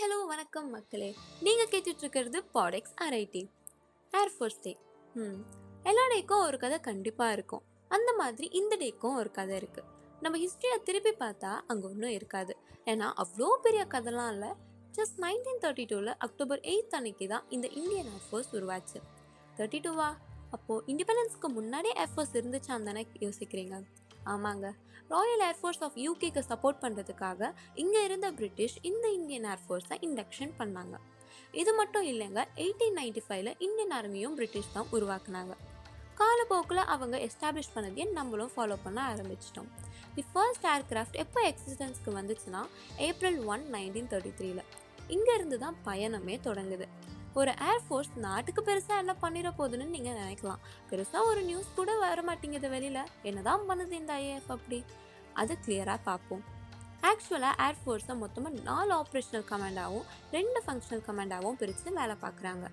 Hello வணக்கம் மக்களே. நீங்கள் கேட்டுட்ருக்கிறது பாடெக்ஸ் ஆர்ஐடி ஏர்ஃபோர்ஸ் டே ம் எல்லா டேக்கும் ஒரு கதை கண்டிப்பாக இருக்கும். அந்த மாதிரி இந்த டேக்கும் ஒரு கதை இருக்குது நம்ம ஹிஸ்ட்ரியை திருப்பி பார்த்தா அங்கே ஒன்றும் இருக்காது. ஏன்னா அவ்வளோ பெரிய கதைலாம் இல்லை. ஜஸ்ட் நைன்டீன் தேர்ட்டி டூவில் அக்டோபர் எயித் அன்னைக்கு தான் இந்த இந்தியன் ஏர்ஃபோர்ஸ் உருவாச்சு. தேர்ட்டி டூவா அப்போது இண்டிபெண்டன்ஸ்க்கு முன்னாடியே ஏர்ஃபோர்ஸ் இருந்துச்சான் தானே யோசிக்கிறீங்க? ஆமாங்க. ராயல் ஏர்ஃபோர்ஸ் ஆஃப் யூகேக்கு சப்போர்ட் பண்ணுறதுக்காக இங்கே இருந்த பிரிட்டிஷ் இந்த இந்தியன் ஏர்ஃபோர்ஸை இண்டக்ஷன் பண்ணாங்க. இது மட்டும் இல்லைங்க எயிட்டீன் நைன்டி ஃபைவ்ல இந்தியன் ஆர்மியும் பிரிட்டிஷ் தான் உருவாக்குனாங்க. காலப்போக்கில் அவங்க எஸ்டாப்ளிஷ் பண்ணதையே நம்மளும் ஃபாலோ பண்ண ஆரம்பிச்சிட்டோம்? தி ஃபர்ஸ்ட் ஏர்கிராஃப்ட் எப்போ எக்ஸிஸ்டன்ஸ்க்கு வந்துச்சுன்னா ஏப்ரல் ஒன் நைன்டீன் தேர்ட்டி த்ரீல இங்கேருந்து தான் பயணமே தொடங்குது. ஒரு ஏர்ஃபோர்ஸ் நாட்டுக்கு பெருசாக என்ன பண்ணிட போகுதுன்னு நீங்கள் நினைக்கலாம். பெருசாக ஒரு நியூஸ் கூட வர மாட்டேங்குது வெளியில். என்னதான் பண்ணுது இந்த ஐஏஎஃப் அப்படி? அது கிளியராக பார்ப்போம். ஆக்சுவலாக ஏர்ஃபோர்ஸை மொத்தமாக நாலு ஆப்ரேஷனல் கமாண்டாகவும் ரெண்டு ஃபங்க்ஷனல் கமாண்டாகவும் பிரித்து வேலை பார்க்குறாங்க.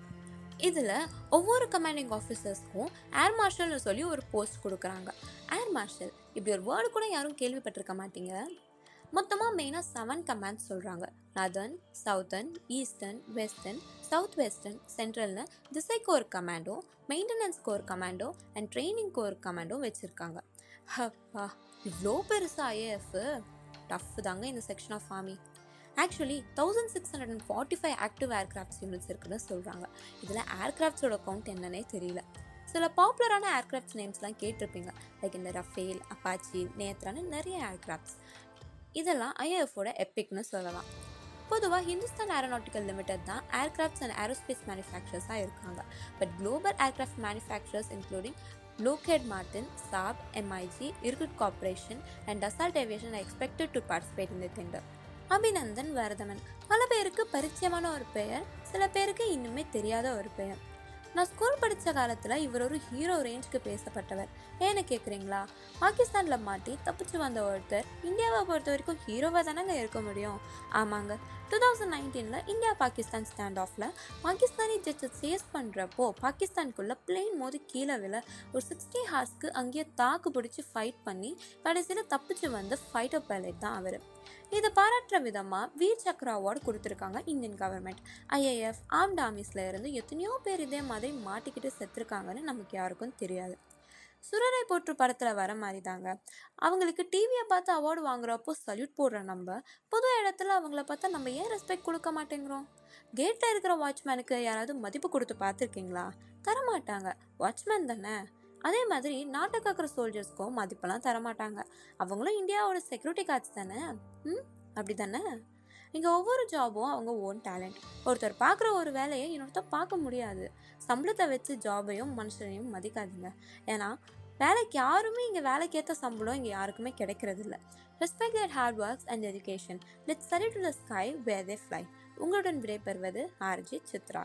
இதில் ஒவ்வொரு கமாண்டிங் ஆஃபீஸர்ஸ்க்கும் ஏர் மார்ஷல்னு சொல்லி ஒரு போஸ்ட் கொடுக்குறாங்க. ஏர் மார்ஷல் இப்படி ஒரு வேர்டு கூட யாரும் கேள்விப்பட்டிருக்க மாட்டீங்க? மொத்தமாக மெயினாக செவன் கமாண்ட்ஸ் சொல்கிறாங்க northern southern eastern western south western சென்ட்ரல்னு திசைக்கு ஒரு கமாண்டோ மெயின்டெனன்ஸ்க்கு ஒரு கமாண்டோ அண்ட் ட்ரைனிங்க்கு ஒரு கமாண்டோ வச்சுருக்காங்க. ஹப்பா இவ்வளோ பெருசாக ஐஏஎஃப் டஃப் தாங்க இந்த section of army actually thousand six hundred and forty five active aircrafts units இருக்குன்னு சொல்கிறாங்க இதில் ஏர்கிராஃப்ட்ஸோட கவுண்ட் என்னன்னே தெரியல. சில பாப்புலரான ஏர்கிராஃப்ட்ஸ் நேம்ஸ்லாம் கேட்டிருப்பீங்க. லைக் இந்த ரஃபேல் அப்பாச்சி நேத்ரான்னு நிறைய ஏர்கிராஃப்ட்ஸ் இதெல்லாம் ஐஏஎஃபோட எப்பிக்னு சொல்லலாம். பொதுவாக ஹிந்துஸ்தான் ஏரோநாட்டிக்கல் லிமிடெட் தான். ஏர்கிராஃப்ட்ஸ் அண்ட் ஏரோஸ்பேஸ் மேனுஃபேக்சர்ஸாக இருக்காங்க. But global aircraft manufacturers including Lockheed Martin Saab MiG Irkut Corporation and Dassault Aviation are expected to participate in the tender. Abhinandan Varthaman. பல பேருக்கு பரிச்சயமான ஒரு பெயர் சில பேருக்கு இன்னுமே தெரியாத ஒரு பெயர். நான் ஸ்கூல் படித்த காலத்தில் இவர் ஒரு ஹீரோ ரேஞ்சுக்கு பேசப்பட்டவர். ஏன்னு கேட்குறீங்களா பாகிஸ்தானில் மாட்டி தப்பிச்சு வந்த ஒருத்தர் இந்தியாவை பொறுத்த வரைக்கும் ஹீரோவாக தானேங்க இருக்க முடியும்? ஆமாங்க. டூ தௌசண்ட் நைன்டீனில் இந்தியா பாகிஸ்தான் ஸ்டாண்ட் ஆஃபில் பாகிஸ்தானி ஜட்ஜை சேஸ் பண்ணுறப்போ பாகிஸ்தானுக்குள்ளே பிளெயின் மோதி கீழே விழ ஒரு சிக்ஸ்டி ஹார்ஸ்க்கு அங்கேயே தாக்கு பிடிச்சி ஃபைட் பண்ணி கடைசியில் தப்பிச்சு வந்த ஃபைட்டர் பைலட் தான் அவர். இதை பாராட்டுற விதமாக வீர் சக்ரா அவார்டு கொடுத்துருக்காங்க இந்தியன் கவர்மெண்ட் ஐஏஎஃப் ஆர்ம்ட் ஆர்மிஸில் இருந்து எத்தனையோ பேர் இதே மாதிரி மாட்டிக்கிட்டு செத்துருக்காங்கன்னு நமக்கு யாருக்கும் தெரியாது. சுரரை போற்று படத்தில் வர மாதிரி தாங்க அவங்களுக்கு டிவியை பார்த்து அவார்டு வாங்குறப்போ சல்யூட் போடுற நம்ம புது இடத்துல அவங்கள பார்த்தா நம்ம ஏன் ரெஸ்பெக்ட் கொடுக்க மாட்டேங்கிறோம்? கேட்டில் இருக்கிற வாட்ச்மேனுக்கு யாராவது மதிப்பு கொடுத்து பார்த்துருக்கீங்களா? தரமாட்டாங்க. வாட்ச்மேன் தானே? அதே மாதிரி நாட்டை காக்கிற சோல்ஜர்ஸ்க்கும் மதிப்பெல்லாம் தரமாட்டாங்க. அவங்களும் இந்தியாவோட செக்யூரிட்டி கார்ட்ஸ் தானே? ம் அப்படி தானே இங்கே ஒவ்வொரு ஜாபும் அவங்க ஓன் டேலண்ட் ஒருத்தர் பார்க்குற ஒரு வேலையை இன்னொருத்தர் பார்க்க முடியாது. சம்பளத்தை வச்சு ஜாபையும் மனுஷனையும் மதிக்காதீங்க. ஏன்னா வேலைக்கு யாருமே இங்கே வேலைக்கேற்ற சம்பளம் இங்கே யாருக்குமே கிடைக்கிறது இல்லை respect that hard works and education led சரி to the sky where they fly உங்களுடன் விடைபெறுவது ஆர்ஜி சித்ரா.